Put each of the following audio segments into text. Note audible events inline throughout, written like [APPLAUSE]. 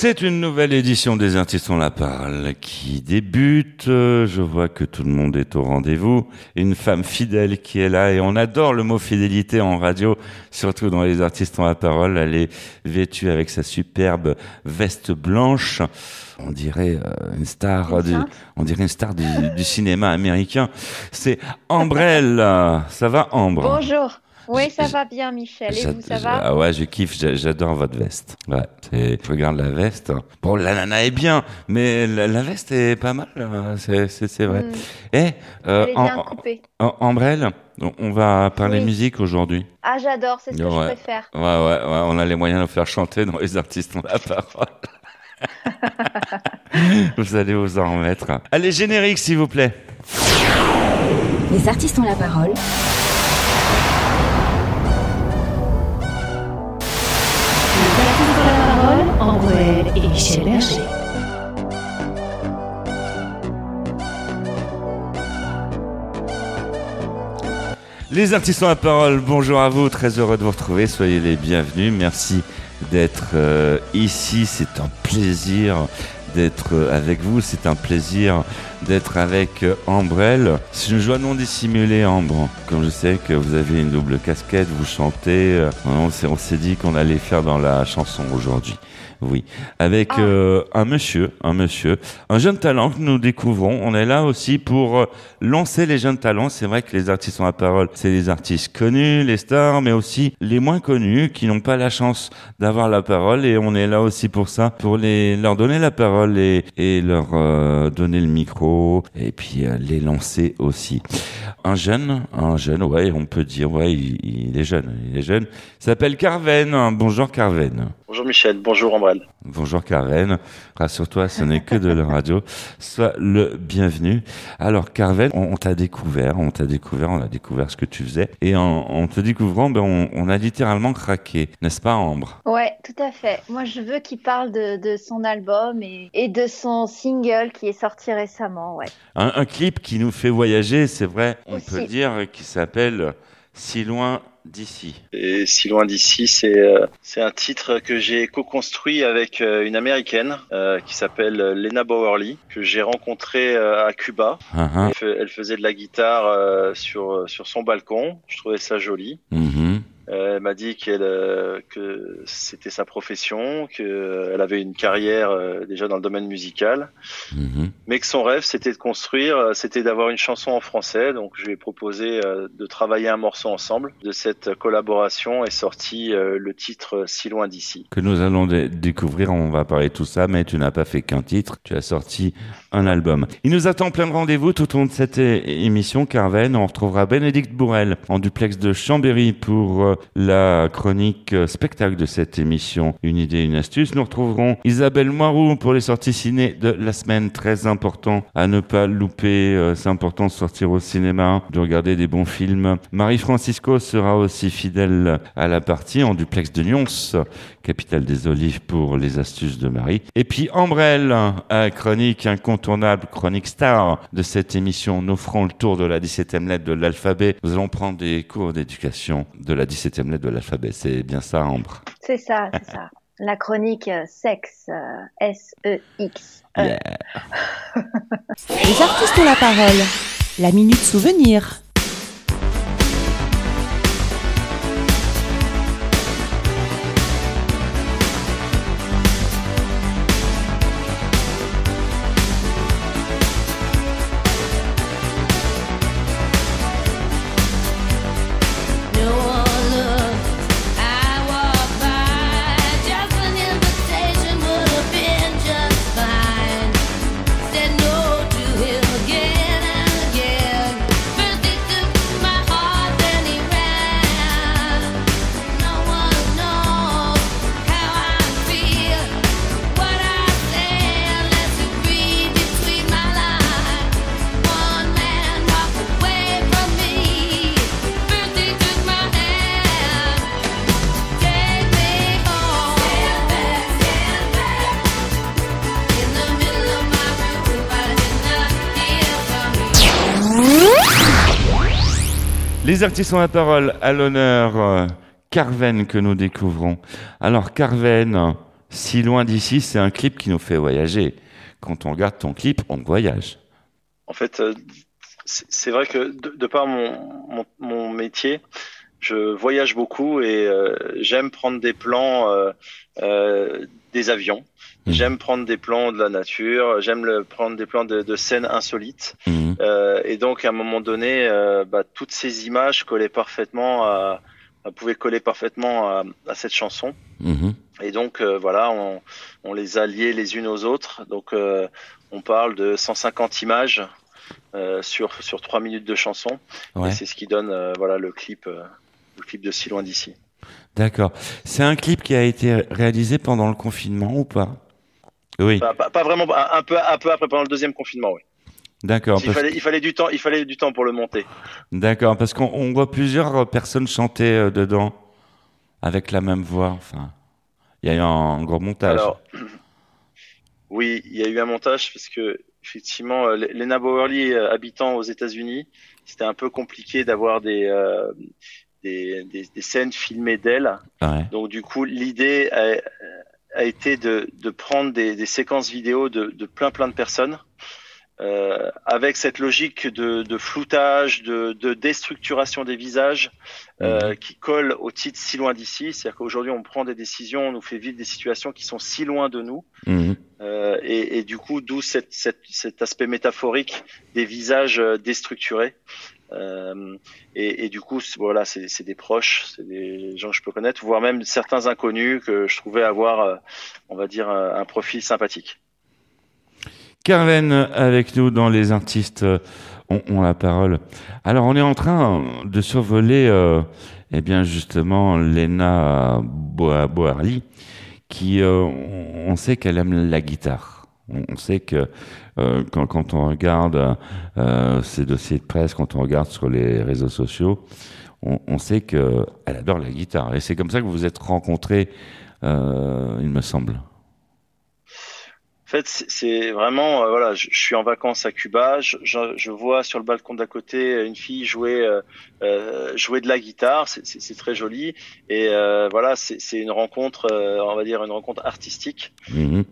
C'est une nouvelle édition des Artistes ont la parole qui débute. Je vois que tout le monde est au rendez-vous. Une femme fidèle qui est là et on adore le mot fidélité en radio, surtout dans les Artistes ont la parole. Elle est vêtue avec sa superbe veste blanche. On dirait euh, une star du, on dirait une star du, du cinéma américain. C'est Ambrelle. Ça va Ambre? Bonjour. Oui, ça va bien, Michel. Et vous, ça va Ah ouais, je kiffe. J'adore votre veste. Ouais, je regarde la veste. Bon, la nana est bien, mais la, veste est pas mal. C'est vrai. Mm. Et euh, en, en, Ambrelle, on va parler musique aujourd'hui. Ah, j'adore. C'est ce que je préfère. Ouais, ouais, ouais. On a les moyens de faire chanter dans les artistes ont la parole. [LAUGHS] vous allez vous en remettre. Allez, générique, s'il vous plaît. Les artistes ont la parole. Les artistes la parole, bonjour à vous, très heureux de vous retrouver, soyez les bienvenus, merci d'être euh, ici, c'est un plaisir d'être euh, avec vous, c'est un plaisir d'être avec euh, Ambrelle. C'est une joie non dissimulée, Ambre. Comme je sais que vous avez une double casquette, vous chantez, on s'est dit qu'on allait faire dans la chanson aujourd'hui. Oui, avec ah. euh, un monsieur, un monsieur, un jeune talent que nous découvrons. On est là aussi pour euh, lancer les jeunes talents. C'est vrai que les artistes ont la parole, c'est les artistes connus, les stars, mais aussi les moins connus qui n'ont pas la chance d'avoir la parole. Et on est là aussi pour ça, pour les leur donner la parole et, et leur euh, donner le micro et puis les lancer aussi. Un jeune, un jeune, ouais, on peut dire, ouais, il, il est jeune, il est jeune. S'appelle Carven. Bonjour Carven. Bonjour Michel, bonjour Bonjour Carven, rassure-toi, ce n'est que de la radio. Sois le bienvenu. Alors Carven, on, t'a découvert, on t'a découvert, on a découvert ce que tu faisais. Et en, te découvrant, ben, on, a littéralement craqué, n'est-ce pas Ambre? Ouais, tout à fait. Moi je veux qu'il parle de, son album et, de son single qui est sorti récemment. Ouais. Un, clip qui nous fait voyager, c'est vrai, on peut dire, qui s'appelle Si loin d'ici. Et si loin d'ici, c'est euh, c'est un titre que j'ai co-construit avec euh, une américaine euh, qui s'appelle Lena Bowerly que j'ai rencontrée à Cuba. Uh-huh. elle, faisait de la guitare sur sur son balcon. Je trouvais ça joli. Mm-hmm. Elle m'a dit qu'elle euh, que c'était sa profession, qu'elle avait une carrière euh, déjà dans le domaine musical, mhm. mais que son rêve c'était de construire, c'était d'avoir une chanson en français. Donc je lui ai proposé de travailler un morceau ensemble. De cette collaboration est sorti le titre Si loin d'ici. Que nous allons découvrir, on va parler de tout ça, mais tu n'as pas fait qu'un titre, tu as sorti un album. Il nous attend plein de rendez-vous tout au long de cette émission, Carven. On retrouvera Bénédicte Bourrel en duplex de Chambéry pour la chronique spectacle de cette émission Une idée, une astuce. Nous retrouverons Isabelle Moirou pour les sorties ciné de la semaine. Très important à ne pas louper. Euh, c'est important de sortir au cinéma, de regarder des bons films. Marie-Francisco sera aussi fidèle à la partie en duplex de Nyons, capitale des olives pour les astuces de Marie. Et puis Ambrelle, chronique incontournable, chronique star de cette émission. Nous ferons le tour de la 17e lettre de l'alphabet. Nous allons prendre des cours d'éducation de la 17e lettre de l'alphabet. C'est bien ça, Ambre? C'est ça, c'est ça. [LAUGHS] La chronique euh, sexe, euh, S-E-X. E. [LAUGHS] Les artistes ont la parole. La minute souvenir. Les artistes ont la parole à l'honneur. Euh, Carven que nous découvrons. Alors Carven, Si loin d'ici, c'est un clip qui nous fait voyager. Quand on regarde ton clip, on voyage. En fait, euh, c'est vrai que de, par mon, métier, je voyage beaucoup et euh, j'aime prendre des plans des avions. Mmh. J'aime prendre des plans de la nature. J'aime prendre des plans de, de scènes insolites. Mmh. et donc, à un moment donné, bah, toutes ces images collaient parfaitement à, pouvaient coller parfaitement à, à cette chanson. Mmh. Et donc euh, voilà, on, on, les a liés les unes aux autres. Donc euh, on parle de 150 images euh, sur sur trois minutes de chanson. Et c'est ce qui donne voilà le clip le clip de Si loin d'ici. D'accord. C'est un clip qui a été réalisé pendant le confinement ou pas? Oui. Pas, pas, vraiment. Un peu un peu après pendant le deuxième confinement, oui. D'accord. Il, fallait, il fallait du temps. Il fallait du temps pour le monter. D'accord, parce qu'on voit plusieurs personnes chanter dedans avec la même voix. Enfin. Il y a eu un gros montage. Alors, [CLEARS THROAT] oui, il y a eu un montage parce que effectivement, euh, Lena Bowerly euh, habitant aux États-Unis, c'était un peu compliqué d'avoir des, euh, des, des, scènes filmées d'elle. Donc du coup, l'idée a, été de, de prendre des, des, séquences vidéo de, de plein plein de personnes euh, avec cette logique de, de floutage, de, déstructuration des visages euh, mhm. qui colle au titre si loin d'ici. C'est-à-dire qu'aujourd'hui, on prend des décisions, on nous fait vivre des situations qui sont si loin de nous. Mhm. Euh, et, et, du coup, d'où cette, cette, cet aspect métaphorique des visages déstructurés. Euh, et, du coup, voilà, c'est des proches, c'est des gens que je peux connaître, voire même certains inconnus que je trouvais avoir, euh, on va dire, un profil sympathique. Carlène avec nous dans les artistes euh, ont, la parole. Alors on est en train de survoler, euh, eh bien justement, Lena Boarly, qui, euh, on sait qu'elle aime la guitare. On sait que euh, quand, quand, on regarde euh, ces dossiers de presse, quand on regarde sur les réseaux sociaux, on, sait qu'elle adore la guitare. Et c'est comme ça que vous vous êtes rencontrés, euh, il me semble. En fait, c'est vraiment, euh, voilà, je, suis en vacances à Cuba, je, je, vois sur le balcon d'à côté une fille jouer, euh, euh jouer de la guitare, c'est très joli, et euh, voilà, c'est une rencontre, on va dire une rencontre artistique. Mhm.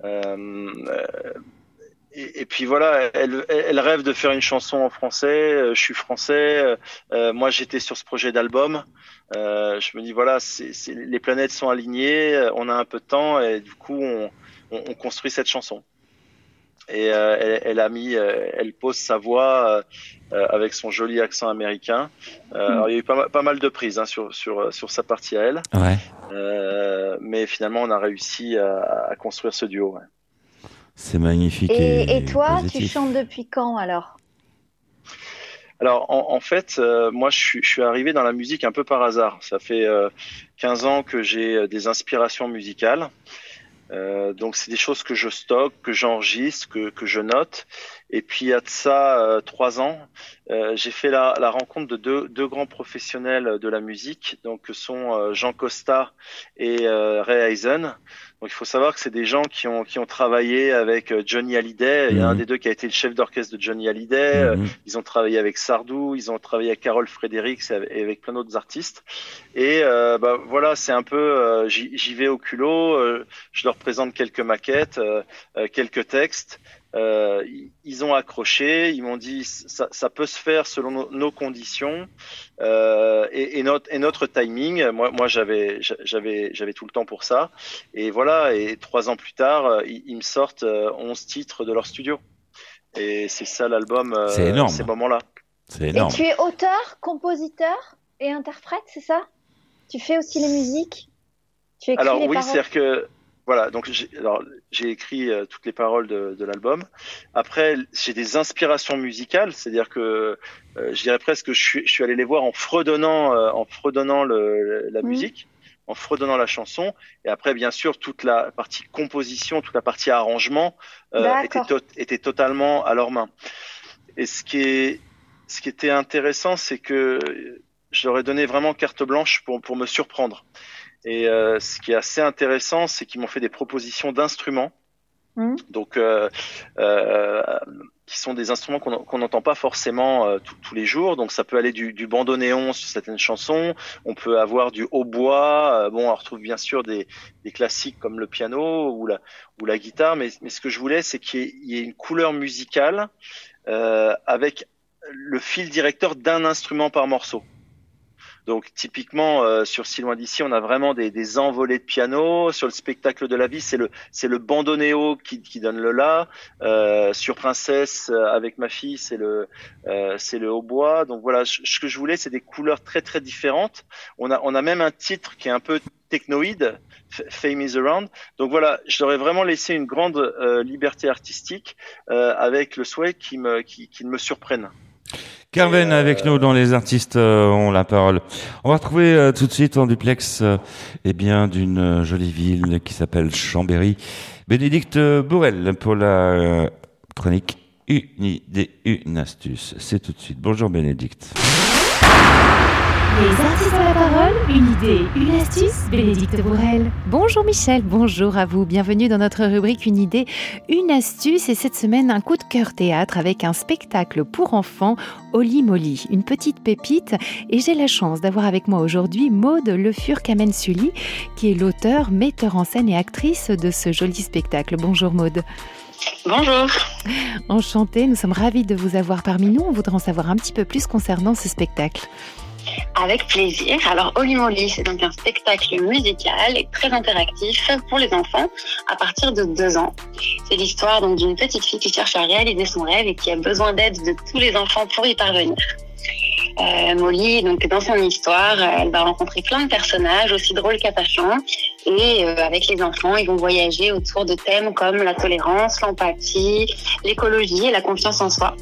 Et, et, puis voilà, elle, elle, rêve de faire une chanson en français. Je suis français. moi, j'étais sur ce projet d'album. je me dis voilà, c'est les planètes sont alignées. On a un peu de temps et du coup, on, on, construit cette chanson. Et euh, elle, a mis, euh, elle pose sa voix euh, avec son joli accent américain. Alors, il y a eu pas, mal de prises hein, sur, sur, sur sa partie à elle. mais finalement, on a réussi à, construire ce duo. C'est magnifique. Et, toi, tu chantes depuis quand alors? Alors en, fait, moi je suis, je suis, arrivé dans la musique un peu par hasard. Ça fait 15 ans que j'ai des inspirations musicales. Euh, donc c'est des choses que je stocke, que j'enregistre, que, que je note. Et puis il y a de ça euh, trois ans, euh, j'ai fait la, la, rencontre de deux, deux, grands professionnels de la musique, donc que sont euh, Jean Costa et Ray Eisen. Donc il faut savoir que c'est des gens qui ont qui ont travaillé avec Johnny Hallyday. Il y a un mhm. des deux qui a été le chef d'orchestre de Johnny Hallyday. Mhm. Ils ont travaillé avec Sardou, ils ont travaillé avec Carol Fredericks et avec plein d'autres artistes. Et bah, voilà, c'est un peu j'y vais au culot. je leur présente quelques maquettes, quelques textes. Euh, ils ont accroché, ils m'ont dit ça, ça, peut se faire selon nos, conditions euh, et, et, notre, et notre timing. Moi, moi j'avais, j'avais, j'avais tout le temps pour ça. Et voilà. Et trois ans plus tard, euh, ils, me sortent 11 euh, titres de leur studio. Et c'est ça l'album. Euh, c'est énorme. Ces moments-là. C'est énorme. Et tu es auteur, compositeur et interprète, c'est ça? Tu fais aussi les musiques? Tu écris Alors oui, c'est-à-dire que voilà, donc j'ai écrit euh, toutes les paroles de, de l'album. Après, j'ai des inspirations musicales, c'est-à-dire que euh, je dirais presque que je suis, je suis, allé les voir en fredonnant, euh, en fredonnant le, la musique, en fredonnant la chanson. Et après, bien sûr, toute la partie composition, toute la partie arrangement était, était totalement à leurs mains. Et ce qui est, ce qui était intéressant, c'est que je leur ai donné vraiment carte blanche pour, pour me surprendre. Et euh, ce qui est assez intéressant, c'est qu'ils m'ont fait des propositions d'instruments Mmh. Donc, euh, euh, qui sont des instruments qu'on n'entend pas forcément euh, tous les jours. Donc, ça peut aller du, du bandoneon sur certaines chansons. On peut avoir du hautbois. bon, on retrouve bien sûr des, des, classiques comme le piano ou la, ou la guitare. Mais, mais ce que je voulais, c'est qu'il y, ait une couleur musicale avec le fil directeur d'un instrument par morceau. Donc typiquement euh, sur Si loin d'ici, on a vraiment des, des, envolées de piano. Sur le spectacle de la vie, c'est le c'est le bandonéo qui, qui donne le la. Euh, sur Princesse euh, avec ma fille, c'est le euh, c'est le hautbois. Donc voilà, ce que je voulais, c'est des couleurs très très différentes. On a on a même un titre qui est un peu technoïde, Fame is Around. Donc voilà, je leur ai vraiment laissé une grande euh, liberté artistique avec le souhait qu'ils me qui, qui me surprennent. Carven avec nous dans les artistes euh, ont la parole. On va retrouver euh, tout de suite en duplex euh, eh bien d'une jolie ville qui s'appelle Chambéry. Bénédicte Bourrel pour la chronique Une idée, une astuce. C'est tout de suite. Bonjour Bénédicte. Les artistes ont la parole, une idée, une astuce, Bénédicte Bourrel. Bonjour Michel, bonjour à vous, bienvenue dans notre rubrique Une idée, une astuce et cette semaine un coup de cœur théâtre avec un spectacle pour enfants, Oli Molly, une petite pépite et j'ai la chance d'avoir avec moi aujourd'hui Maude Le Fur Kamen Sully qui est l'auteur, metteur en scène et actrice de ce joli spectacle. Bonjour Maude. Bonjour. Enchantée, nous sommes ravis de vous avoir parmi nous. On voudrait en savoir un petit peu plus concernant ce spectacle. Avec plaisir. Alors, Oli Molly, c'est donc un spectacle musical et très interactif pour les enfants à partir de deux ans. C'est l'histoire d'une petite fille qui cherche à réaliser son rêve et qui a besoin d'aide de tous les enfants pour y parvenir. Euh, Molly, donc dans son histoire, elle va rencontrer plein de personnages aussi drôles qu'attachants et euh, avec les enfants, ils vont voyager autour de thèmes comme la tolérance, l'empathie, l'écologie et la confiance en soi.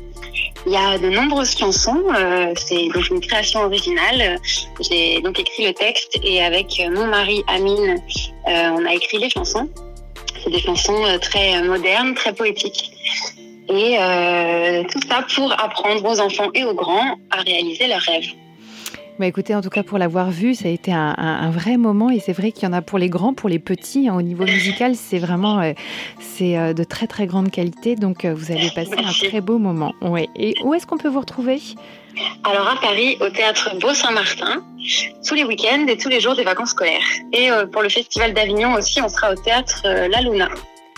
Il y a de nombreuses chansons. Euh, c'est donc une création originale. J'ai donc écrit le texte et avec mon mari Amine, euh, on a écrit les chansons. C'est des chansons euh, très modernes, très poétiques. Et tout ça pour apprendre aux enfants et aux grands à réaliser leurs rêves. Bah écoutez, en tout cas pour l'avoir vu, ça a été un, vrai moment et c'est vrai qu'il y en a pour les grands, pour les petits. Hein, au niveau musical, c'est vraiment euh, euh, de très très grande qualité. Donc euh, vous allez passer un très beau moment. Ouais. Et où est-ce qu'on peut vous retrouver? Alors à Paris, au théâtre Beau Saint-Martin, tous les week-ends et tous les jours des vacances scolaires. Et pour le festival d'Avignon aussi, on sera au théâtre La Luna.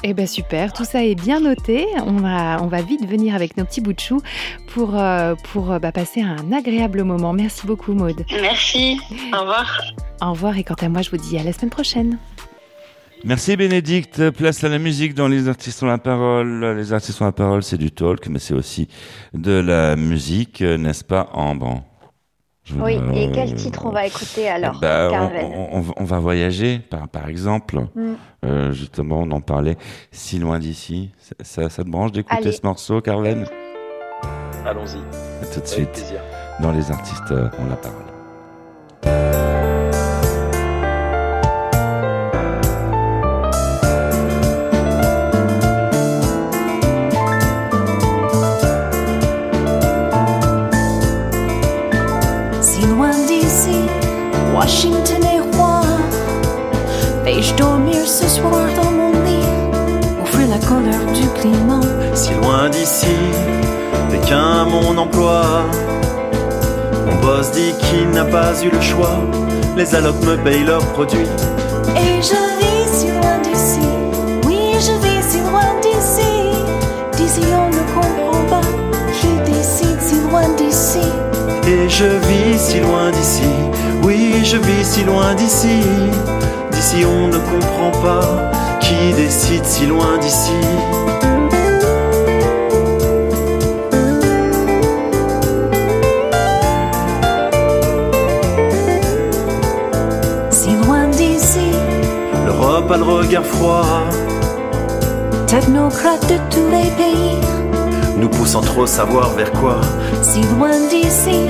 Eh bien super, tout ça est bien noté. On va, on va vite venir avec nos petits bouts de chou pour, euh, pour euh, bah, passer un agréable moment. Merci beaucoup Maude. Merci, au revoir. Au revoir et quant à moi je vous dis à la semaine prochaine. Merci Bénédicte. Place à la musique dans Les Artistes ont la parole. Les Artistes ont la parole, c'est du talk, mais c'est aussi de la musique, n'est-ce pas, Ambre? Oui, et quel titre on va écouter alors bah, on, va voyager, par, par exemple. Mm. Euh, justement, on en parlait si loin d'ici. Ça, ça, te branche d'écouter ce morceau, Carven Allons-y. tout de suite. Dans Les artistes, euh, on la parle. Washington est roi. Vais-je dormir ce soir dans mon lit? Offrir la couleur du climat. Si loin d'ici n'est qu'un mon emploi. Mon boss dit qu'il n'a pas eu le choix. Les allocs me payent leurs produits. Et je vis si loin d'ici. Oui, je vis si loin d'ici. D'ici on ne comprend pas. Qui décide si loin d'ici? Et je vis si loin d'ici je vis si loin d'ici. D'ici on ne comprend pas qui décide si loin d'ici. Si loin d'ici. L'Europe a le regard froid. Technocrates de tous les pays. Nous poussant trop savoir vers quoi. Si loin d'ici.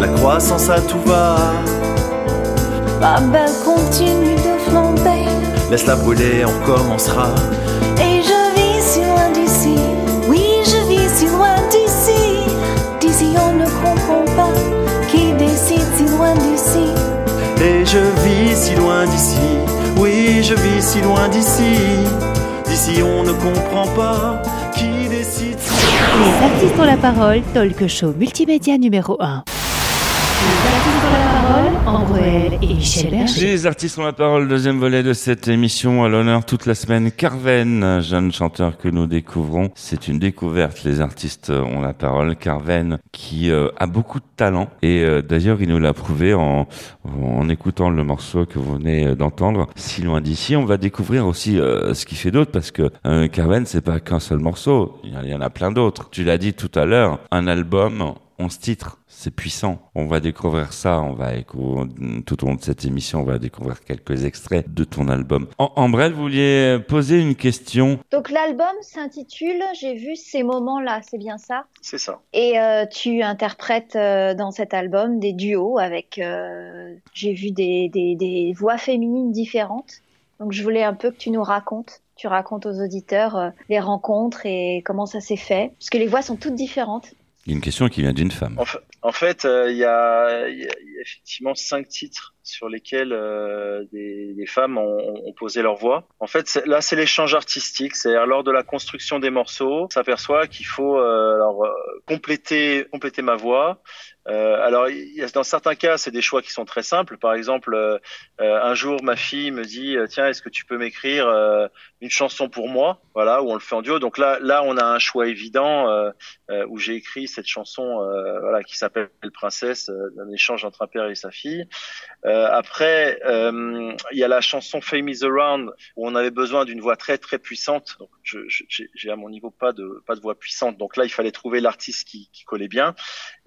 La croissance à tout va. Babel continue de flamber. Laisse-la brûler, on recommencera. Et je vis si loin d'ici. Oui, je vis si loin d'ici. D'ici, on ne comprend pas. Qui décide si loin d'ici? Et je vis si loin d'ici. Oui, je vis si loin d'ici. D'ici, si on ne comprend pas qui décide Les artistes ont la parole, talk show multimédia numéro 1. Les artistes ont la parole, Les artistes ont la parole, deuxième volet de cette émission. À l'honneur toute la semaine, Carven, un jeune chanteur que nous découvrons. C'est une découverte, les artistes ont la parole. Carven, qui euh, a beaucoup de talent. Et euh, d'ailleurs, il nous l'a prouvé en, en écoutant le morceau que vous venez d'entendre. Si loin d'ici, on va découvrir aussi euh, ce qu'il fait d'autre, parce que euh, Carven, c'est pas qu'un seul morceau. Il y en a plein d'autres. Tu l'as dit tout à l'heure, un album, 11 titres. C'est puissant. On va découvrir ça. On va écou- tout au long de cette émission, on va découvrir quelques extraits de ton album. En, Ambrelle, vous vouliez poser une question. Donc l'album s'intitule J'ai vu ces moments-là, c'est bien ça? C'est ça. Et euh, tu interprètes euh, dans cet album des duos avec, euh, j'ai vu des, des, des voix féminines différentes. Donc je voulais un peu que tu nous racontes, tu racontes aux auditeurs euh, les rencontres et comment ça s'est fait, parce que les voix sont toutes différentes. Une question qui vient d'une femme. En, fa- en fait, euh, il y, a, effectivement cinq titres sur lesquels euh, des, femmes ont, posé leur voix. En fait, là, c'est l'échange artistique. C'est-à-dire lors de la construction des morceaux, on s'aperçoit qu'il faut euh, compléter ma voix. Euh, alors, dans certains cas, c'est des choix qui sont très simples. Par exemple, euh, euh, un jour, ma fille me dit euh, Tiens, est-ce que tu peux m'écrire euh, une chanson pour moi? Voilà, où on le fait en duo. Donc là, là, on a un choix évident euh, où j'ai écrit cette chanson, voilà, qui s'appelle Princesse, d'un échange entre un père et sa fille. Après, il y a la chanson Fame is Around où on avait besoin d'une voix très très puissante. J'ai à mon niveau pas de pas de voix puissante. Donc là, il fallait trouver l'artiste qui, qui collait bien.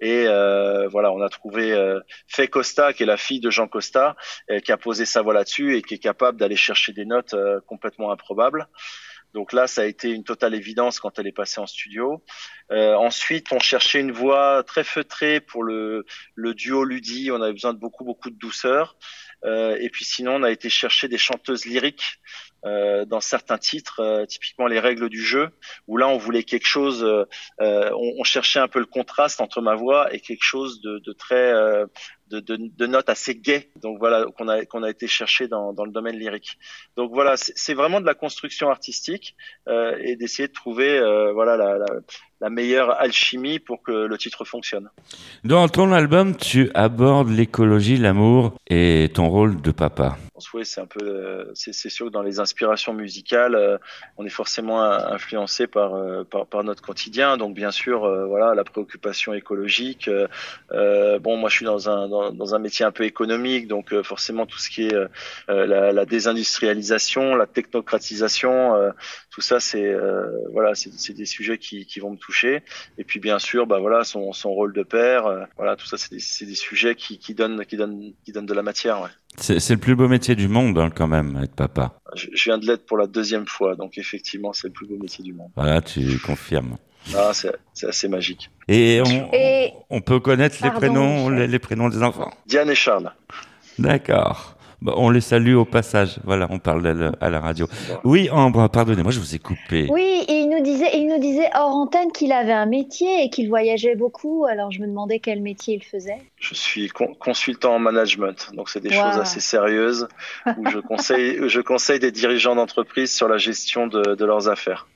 Et euh, voilà, on a trouvé euh, Faye Costa, qui est la fille de Jean Costa, euh, qui a posé sa voix là-dessus et qui est capable d'aller chercher des notes euh, complètement improbables. Donc là, ça a été une totale évidence quand elle est passée en studio. Euh, ensuite, on cherchait une voix très feutrée pour le, le duo Ludi. On avait besoin de beaucoup, beaucoup de douceur. Euh, et puis sinon, on a été chercher des chanteuses lyriques euh, dans certains titres, euh, typiquement les règles du jeu, où là, on voulait quelque chose. euh, on, on cherchait un peu le contraste entre ma voix et quelque chose de, de très de, de, de notes assez gaies. Donc voilà qu'on a qu'on a été chercher dans, dans le domaine lyrique. Donc voilà, c'est vraiment de la construction artistique et d'essayer de trouver voilà la, la, la meilleure alchimie pour que le titre fonctionne. Dans ton album, tu abordes l'écologie, l'amour et ton rôle de papa. Voit, c'est un peu, c'est sûr que dans les inspirations musicales, euh, on est forcément in- influencé par, euh, par par notre quotidien. Donc bien sûr, euh, voilà, la préoccupation écologique. bon, moi, je suis dans un dans, un métier un peu économique, donc forcément tout ce qui est la, désindustrialisation, la technocratisation, tout ça, c'est voilà, c'est des sujets qui qui vont me toucher. Et puis bien sûr, bah voilà, son son rôle de père, voilà, tout ça, c'est des des sujets qui qui donnent qui donnent qui de la matière. C'est le plus beau métier du monde, hein, quand même, être papa. Je, je viens de l'être pour la deuxième fois, donc effectivement, c'est le plus beau métier du monde. Voilà, tu confirmes. Ah, c'est assez magique. Et on, Et- on peut connaître les prénoms, les, les prénoms des enfants. Diane et Charles. D'accord. Bah, on les salue au passage. Voilà, on parle à la, à la radio. Oui, Ambre, pardonnez-moi, je vous ai coupé. Oui, et il nous disait, il nous disait hors antenne qu'il avait un métier et qu'il voyageait beaucoup. Alors je me demandais quel métier il faisait. Je suis con- consultant en management, donc c'est des Wow. choses assez sérieuses où je [LAUGHS] conseille, je conseille des dirigeants d'entreprise sur la gestion de, de leurs affaires.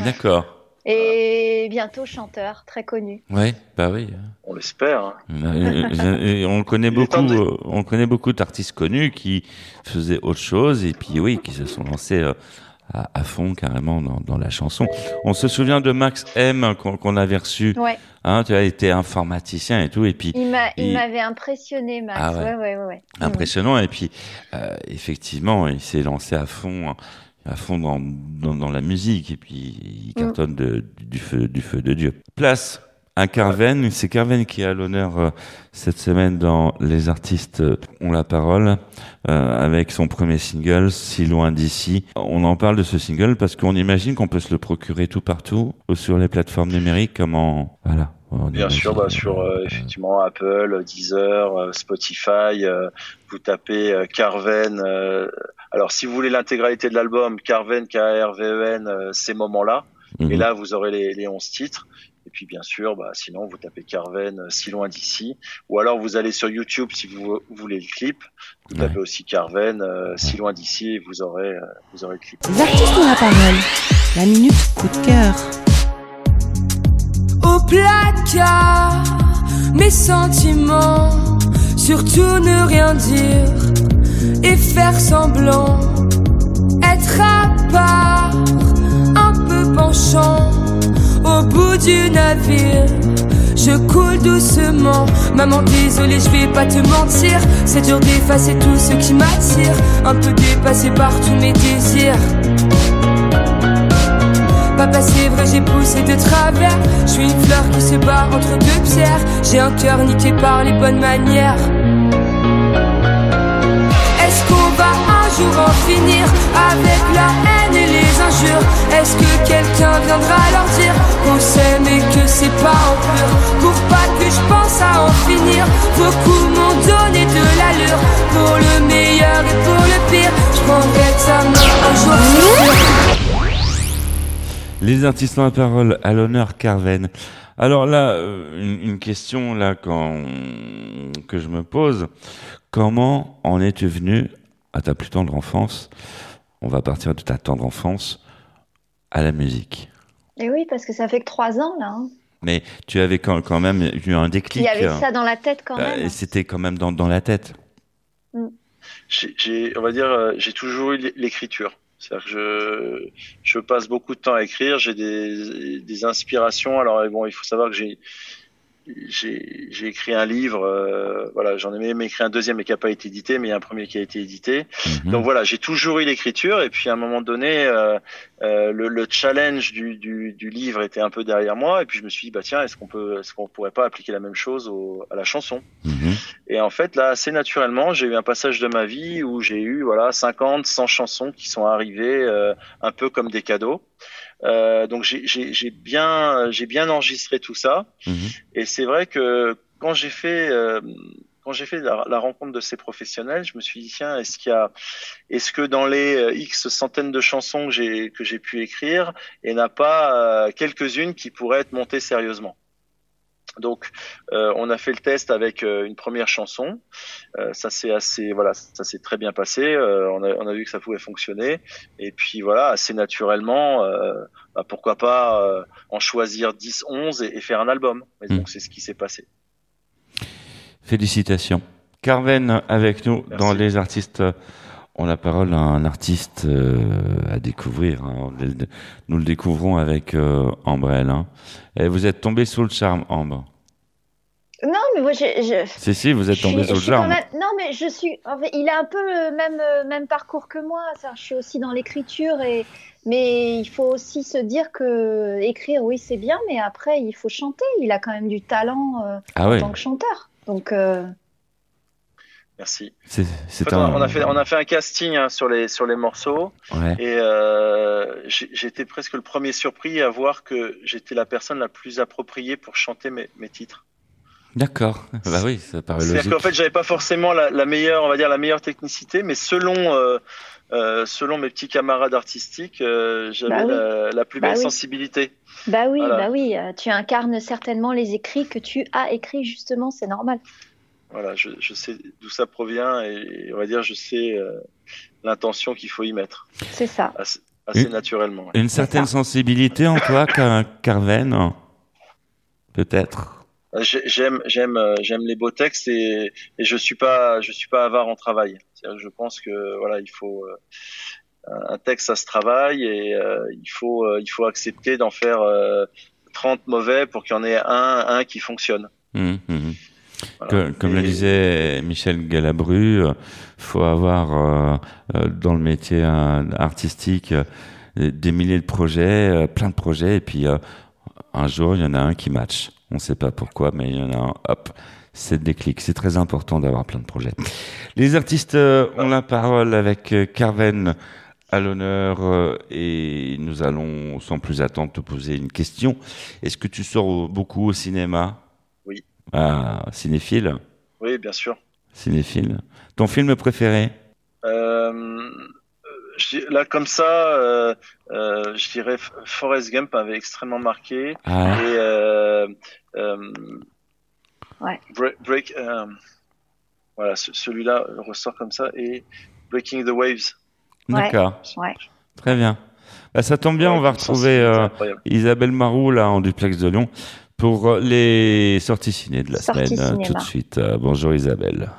D'accord. Et bientôt chanteur, très connu. Ouais, bah oui. On l'espère. hein. [LAUGHS] Et on connaît beaucoup, de- euh, on connaît beaucoup d'artistes connus qui faisaient autre chose et puis oui, qui se sont lancés euh, à, à fond carrément dans, dans la chanson. On se souvient de Max M qu'on avait reçu. Ouais, Hein, tu as été informaticien et tout et puis il m'a, il Il- m'avait impressionné, Max. Ah ouais. ouais, ouais, impressionnant et puis euh, effectivement il s'est lancé à fond à fond dans, dans, dans la musique et puis il Mm. cartonne de, du feu du feu de Dieu. Place à Carven, c'est Carven qui a l'honneur euh, cette semaine dans Les artistes euh, ont la parole euh, avec son premier single Si loin d'ici. On en parle de ce single parce qu'on imagine qu'on peut se le procurer tout partout ou sur les plateformes numériques comment voilà. On Bien sûr, bah, sur euh, effectivement Apple, Deezer, Spotify. vous tapez Carven. alors, si vous voulez l'intégralité de l'album, Carven, K-A-R-V-E-N, ces moments-là. Mhm. Et là, vous aurez les, les 11 titres. Et puis, bien sûr, bah, sinon, vous tapez Carven, euh, si loin d'ici. Ou alors, vous allez sur YouTube si vous voulez le clip. Vous Ouais. tapez aussi Carven, euh, si loin d'ici, et vous aurez, euh, vous aurez le clip. Les artistes ont la parole. La minute coup de cœur. Au placard, mes sentiments, surtout ne rien dire et faire semblant, être à part, un peu penchant, au bout du navire. Je coule doucement, maman désolé je vais pas te mentir. C'est dur d'effacer tout ce qui m'attire. Un peu dépassé par tous mes désirs. Papa c'est vrai j'ai poussé de travers. Je suis une fleur qui se bat entre deux pierres. J'ai un cœur niqué par les bonnes manières. Est-ce qu'on va un jour en finir Avec la haine? Injures. Est-ce que quelqu'un viendra leur dire Qu'on s'aime et que c'est pas en pur? Pour pas que je pense à en finir Beaucoup m'ont donné de l'allure. Pour le meilleur et pour le pire Je prendrai ta main un jour Les artistes ont la parole à l'honneur Carven. Alors là, euh, une, une question là quand, que je me pose, comment en es-tu venu à ta plus tendre enfance On va partir de ta tendre enfance à la musique. Et oui, parce que ça fait que trois ans là. hein. Mais tu avais quand, quand même eu un déclic. Il y avait euh, ça dans la tête quand euh, même. et c'était quand même dans, dans la tête. j'ai, j'ai- on va dire, euh, j'ai toujours eu l'écriture. C'est-à-dire que je, je passe beaucoup de temps à écrire. J'ai des, des inspirations. Alors bon, il faut savoir que j'ai, j'ai, écrit un livre. euh, voilà, j'en ai même écrit un deuxième mais qui n'a pas été édité, mais il y a un premier qui a été édité. Mhm. Donc voilà, j'ai toujours eu l'écriture. Et puis à un moment donné, euh, euh, le, le challenge du, du, du livre était un peu derrière moi. Et puis je me suis dit, bah tiens, est-ce qu'on peut, est-ce qu'on pourrait pas appliquer la même chose au, à la chanson? Mhm. et en fait, là, assez naturellement, j'ai eu un passage de ma vie où j'ai eu voilà 50, 100 chansons qui sont arrivées euh, un peu comme des cadeaux. Euh, donc j'ai- bien, j'ai bien enregistré tout ça. Mhm. Et c'est vrai que quand j'ai fait, euh, quand j'ai fait la, la rencontre de ces professionnels, je me suis dit tiens, est-ce qu'il y a, est-ce que dans les euh, X centaines de chansons que j'ai que j'ai pu écrire, il n'y en a pas euh, quelques-unes qui pourraient être montées sérieusement? Donc, euh, on a fait le test avec euh, une première chanson. Euh, ça s'est assez, voilà, ça s'est très bien passé. On, a, on a vu que ça pouvait fonctionner. Et puis voilà, assez naturellement, bah, pourquoi pas en choisir 10, 11 et, et faire un album. Et donc c'est ce qui s'est passé. Félicitations. Carven avec nous Merci. dans les artistes ont la parole, un artiste euh, à découvrir. hein. Nous le découvrons avec euh, Ambre. elle, hein. Et vous êtes tombé sous le charme, Ambre. Non, mais moi, je, je, Si, si, vous êtes tombé sous le charme. même- Non, mais je suis. En fait, il a un peu le même, euh, même parcours que moi. Je suis aussi dans l'écriture et. Mais il faut aussi se dire que écrire, oui, c'est bien, mais après, il faut chanter. Il a quand même du talent euh, Ah en tant que chanteur. Donc, Merci. un. on, a fait, on a fait un casting hein, sur les sur les morceaux Ouais. et euh, j'étais presque le premier surpris à voir que j'étais la personne la plus appropriée pour chanter mes, mes titres. D'accord. Bah oui, ça paraît C'est-à-dire logique. qu'en fait, j'avais pas forcément la, la meilleure, on va dire la meilleure technicité, mais selon euh, euh, selon mes petits camarades artistiques, euh, j'avais Bah oui. la, la plus Bah belle oui. sensibilité. bah oui, Voilà. bah oui. tu incarnes certainement les écrits que tu as écrits, justement, c'est normal. Voilà, je, je sais d'où ça provient et on va dire je sais euh, l'intention qu'il faut y mettre C'est ça. assez, assez Une- naturellement. Une certaine sensibilité en toi, Car- Carven Peut-être? J'ai- J'aime j'aime euh, j'aime les beaux textes et, et je suis pas je suis pas avare en travail. Je pense que voilà il faut euh, un texte ça se travaille et euh, il faut euh, il faut accepter d'en faire euh, 30 mauvais pour qu'il y en ait un un qui fonctionne. Mhm, mhm. Voilà. Comme le disait Michel Galabru, euh, faut avoir euh, euh, dans le métier euh, artistique euh, des milliers de projets, plein de projets, et puis euh, un jour il y en a un qui match. On ne sait pas pourquoi, mais il y en a un. Hop, c'est le déclic. C'est très important d'avoir plein de projets. Les artistes ont la parole avec Carven à l'honneur et nous allons sans plus attendre te poser une question. Est-ce que tu sors au- beaucoup au cinéma? Ah, cinéphile Oui, bien sûr. Cinéphile. Ton film préféré? Euh, là comme ça, euh, euh, je dirais Forrest Gump m'avait extrêmement marqué. Ah, Et euh, euh, Ouais. Break, Break, euh, voilà, ce- celui-là ressort comme ça et Breaking the Waves. D'accord. Ouais. Très bien. Bah, ça tombe bien, on va retrouver euh, Isabelle Marou là en duplex de Lyon pour euh, les sorties ciné de la semaine tout de suite. bonjour Isabelle.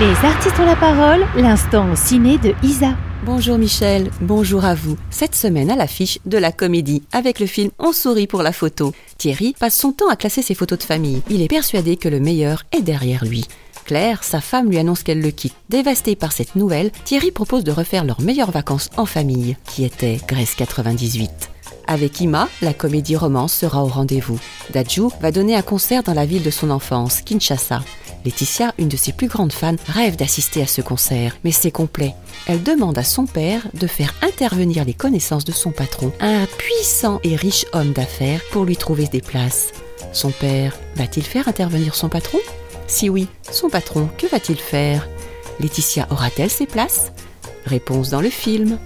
Les artistes ont la parole, l'instant ciné de Isa. Bonjour Michel, bonjour à vous. Cette semaine à l'affiche de la comédie avec le film On sourit pour la photo. Thierry passe son temps à classer ses photos de famille. Il est persuadé que le meilleur est derrière lui. Claire, sa femme lui annonce qu'elle le quitte. Dévasté par cette nouvelle, Thierry propose de refaire leurs meilleures vacances en famille, qui était Grèce 98. Avec Ima, la comédie romance sera au rendez-vous. Dajou va donner un concert dans la ville de son enfance, Kinshasa. Laetitia, une de ses plus grandes fans, rêve d'assister à ce concert, mais c'est complet. Elle demande à son père de faire intervenir les connaissances de son patron, un puissant et riche homme d'affaires, pour lui trouver des places. Son père va-t-il faire intervenir son patron? Si oui, son patron, que va-t-il faire? Laetitia aura-t-elle ses places? Réponse dans le film.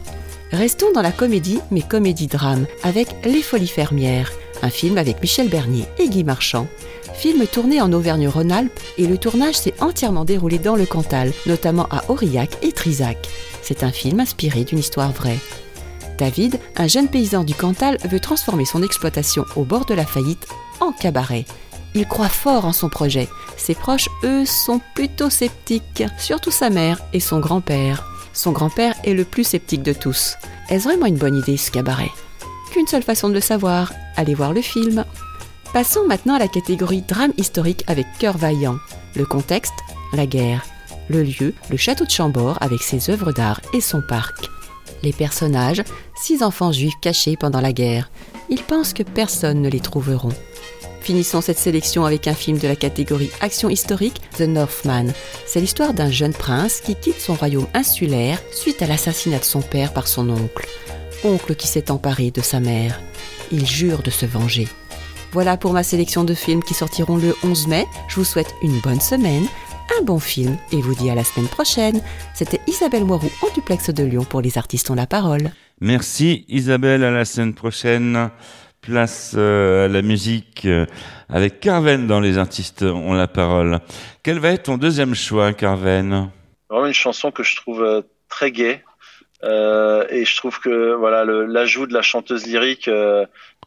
Restons dans la comédie, mais comédie-drame, avec Les Folies Fermières, un film avec Michel Bernier et Guy Marchand. Film tourné en Auvergne-Rhône-Alpes et le tournage s'est entièrement déroulé dans le Cantal, notamment à Aurillac et Trisac. C'est un film inspiré d'une histoire vraie. David, un jeune paysan du Cantal, veut transformer son exploitation au bord de la faillite en cabaret. Il croit fort en son projet. Ses proches, eux, sont plutôt sceptiques, surtout sa mère et son grand-père. Son grand-père est le plus sceptique de tous. Est-ce vraiment une bonne idée ce cabaret? Qu'une seule façon de le savoir, allez voir le film. Passons maintenant à la catégorie drame historique avec cœur vaillant. Le contexte, la guerre. Le lieu, le château de Chambord avec ses œuvres d'art et son parc. Les personnages, six enfants juifs cachés pendant la guerre. Ils pensent que personne ne les trouveront. Finissons cette sélection avec un film de la catégorie action historique, The Northman. C'est l'histoire d'un jeune prince qui quitte son royaume insulaire suite à l'assassinat de son père par son oncle. Oncle qui s'est emparé de sa mère. Il jure de se venger. Voilà pour ma sélection de films qui sortiront le 11 mai. Je vous souhaite une bonne semaine, un bon film et vous dis à la semaine prochaine. C'était Isabelle Moirou en duplex de Lyon pour Les Artistes ont la parole. Merci Isabelle, à la semaine prochaine place euh, à la musique euh, avec Carven dans Les Artistes ont la parole. Quel va être ton deuxième choix, Carven? Vraiment une chanson que je trouve euh, très gaie. et je trouve que voilà l'ajout de la chanteuse lyrique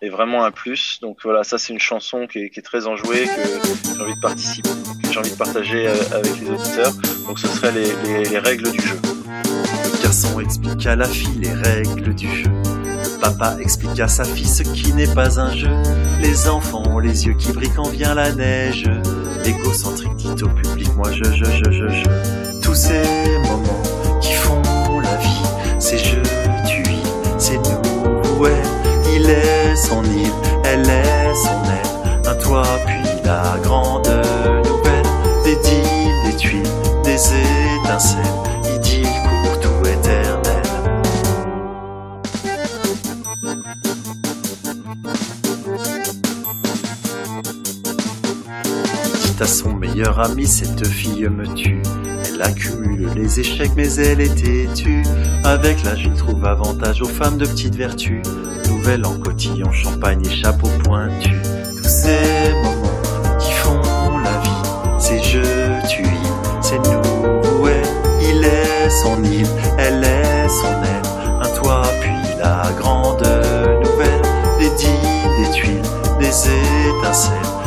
est vraiment un plus. Donc voilà, ça c'est une chanson qui est, très enjouée que j'ai envie de participer, que j'ai envie de partager avec les auditeurs. Donc ce serait les, les règles du jeu. Le garçon explique à la fille les règles du jeu. Papa explique à sa fille ce qui n'est pas un jeu. Les enfants ont les yeux qui brillent quand vient la neige. L'égocentrique dit au public, moi je, je, je, je, je. Tous ces moments qui font la vie, c'est je, tu, c'est nous, ouais. Il est son île, elle est son aile. Un toit puis la grande nouvelle. Des dîmes, des tuiles, des étincelles à son meilleur ami, cette fille me tue. Elle accumule les échecs, mais elle est têtue. Avec l'âge, il trouve avantage aux femmes de petite vertu. Nouvelle en cotillon, champagne et chapeau pointu. Tous ces moments qui font la vie, c'est je, tu, c'est nous, ouais. Il est son île, elle est son aile. Un toit, puis la grande nouvelle. Des dits, des tuiles, des étincelles.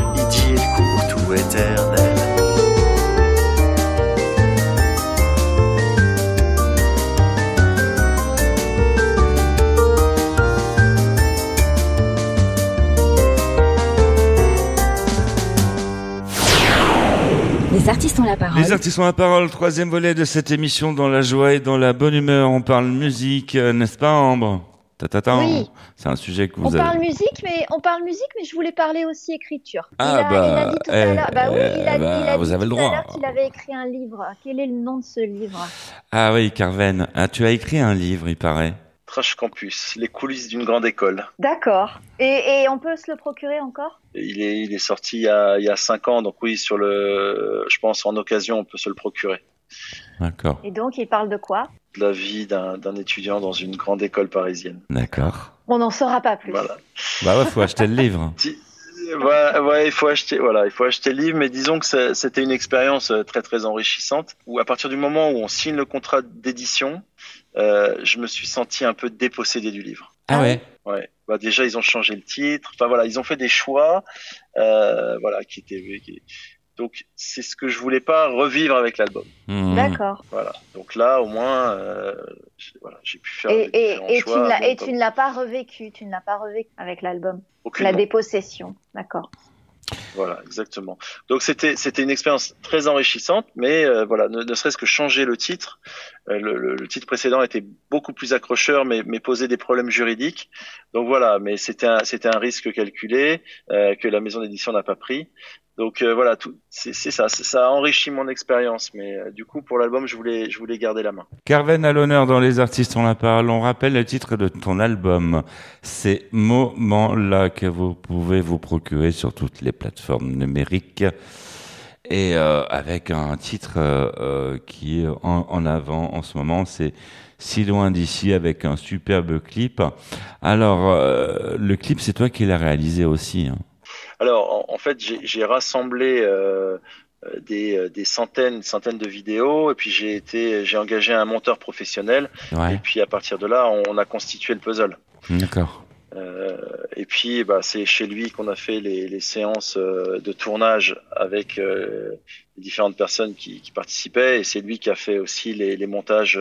La parole. Les artistes ont la parole, troisième volet de cette émission dans la joie et dans la bonne humeur. On parle musique, euh, n'est-ce pas Ambre? Oui. C'est un sujet que vous on parle musique, mais on parle musique, mais je voulais parler aussi écriture. Ah il bah, il a dit tout à l'heure. Bah oui, il a, bah, il a vous dit avez le droit. qu'il avait écrit un livre. Quel est le nom de ce livre? Ah oui, Carven, ah, tu as écrit un livre, il paraît. Trash Campus, les coulisses d'une grande école. D'accord. Et, et, on peut se le procurer encore? Il est, il est sorti il y, a, il y a cinq ans, donc oui, sur le, je pense en occasion, on peut se le procurer. D'accord. Et donc, il parle de quoi? De la vie d'un étudiant dans une grande école parisienne. D'accord. On n'en saura pas plus. Voilà. Bah ouais, faut acheter le livre. [LAUGHS] Ouais, ouais, il faut acheter, voilà, il faut acheter le livre, mais disons que c'était une expérience euh, très très enrichissante. Où à partir du moment où on signe le contrat d'édition, je me suis senti un peu dépossédé du livre. Ah ouais. Ouais. Bah déjà ils ont changé le titre. Enfin voilà, ils ont fait des choix, voilà, qui étaient. Donc c'est ce que je voulais pas revivre avec l'album. Mmh. D'accord. Voilà. Donc là au moins, voilà, j'ai pu faire. Et, et, et, tu et tu ne l'as pas revécu, tu ne l'as pas revécu avec l'album. La dépossession, d'accord. Voilà, exactement. Donc c'était c'était une expérience très enrichissante, mais euh, voilà, ne, serait-ce que changer le titre. Euh, le, le, titre précédent était beaucoup plus accrocheur, mais, mais posait des problèmes juridiques. Donc voilà, mais c'était un c'était un risque calculé euh, que la maison d'édition n'a pas pris. Donc euh, voilà, c'est ça, ça a enrichi mon expérience, mais euh, du coup pour l'album je voulais, je voulais garder la main. Carven à l'honneur dans Les Artistes on la parole. On rappelle le titre de ton album, c'est Moment là que vous pouvez vous procurer sur toutes les plateformes numériques et euh, avec un titre qui est en, en, avant en ce moment, c'est si loin d'ici avec un superbe clip. Alors le clip c'est toi qui l'as réalisé aussi. Hein. Alors, en, fait, j'ai rassemblé euh, euh, des, des, centaines, centaines de vidéos, et puis j'ai été, j'ai engagé un monteur professionnel, et puis à partir de là, on, a constitué le puzzle. D'accord. Euh, et puis, bah, c'est chez lui qu'on a fait les, les séances euh, de tournage avec euh, les différentes personnes qui, qui, participaient, et c'est lui qui a fait aussi les, les montages,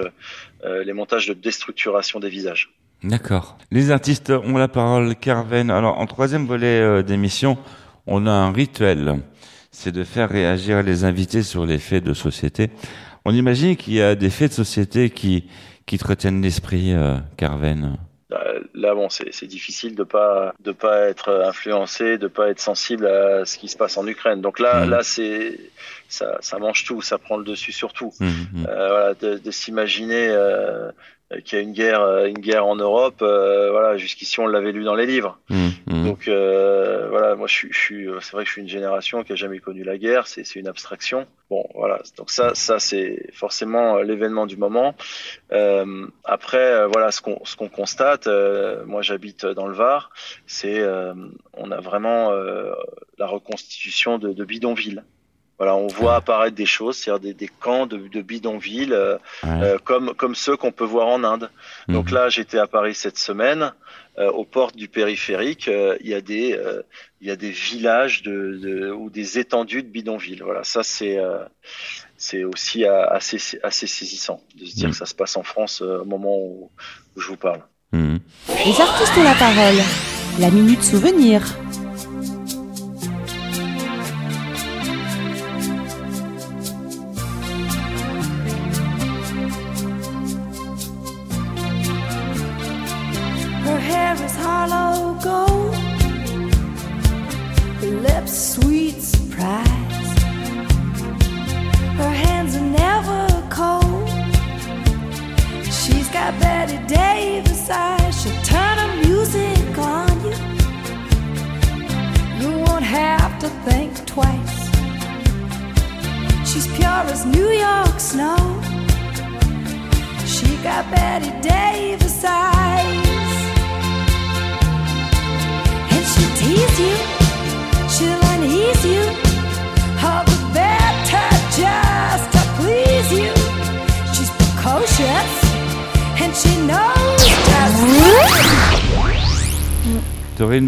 euh, les montages de déstructuration des visages. D'accord. Les artistes ont la parole. Carven. Alors, en troisième volet euh, d'émission, on a un rituel. C'est de faire réagir les invités sur les faits de société. On imagine qu'il y a des faits de société qui, qui te retiennent l'esprit, euh, Carven. Euh, là, bon, c'est difficile de pas de pas être influencé, de pas être sensible à ce qui se passe en Ukraine. Donc là, mmh. là, c'est ça, ça mange tout, ça prend le dessus sur tout. Mmh, mmh. Euh, voilà, de, de s'imaginer euh, qu'il y a une guerre, euh, une guerre en Europe. Euh, voilà, jusqu'ici on l'avait lu dans les livres. Mmh, mmh. Donc voilà, moi je suis, c'est vrai que je suis une génération qui a jamais connu la guerre. C'est, c'est une abstraction. Bon, voilà. Donc ça, ça c'est forcément l'événement du moment. Euh, après, voilà, ce qu'on, ce qu'on constate. moi, j'habite dans le Var. C'est, on a vraiment la reconstitution de, de bidonvilles. Voilà, on voit apparaître des choses, c'est-à-dire des, des, camps de, de bidonvilles, euh, euh, comme, comme ceux qu'on peut voir en Inde. Donc mhm. là, j'étais à Paris cette semaine, euh, aux portes du périphérique, euh, il y a des, il y a des villages de, de, ou des étendues de bidonvilles. Voilà, ça c'est, c'est aussi assez, assez saisissant de se dire mhm. que ça se passe en France au moment où, où je vous parle. Mhm. Les artistes ont la parole. La minute souvenir.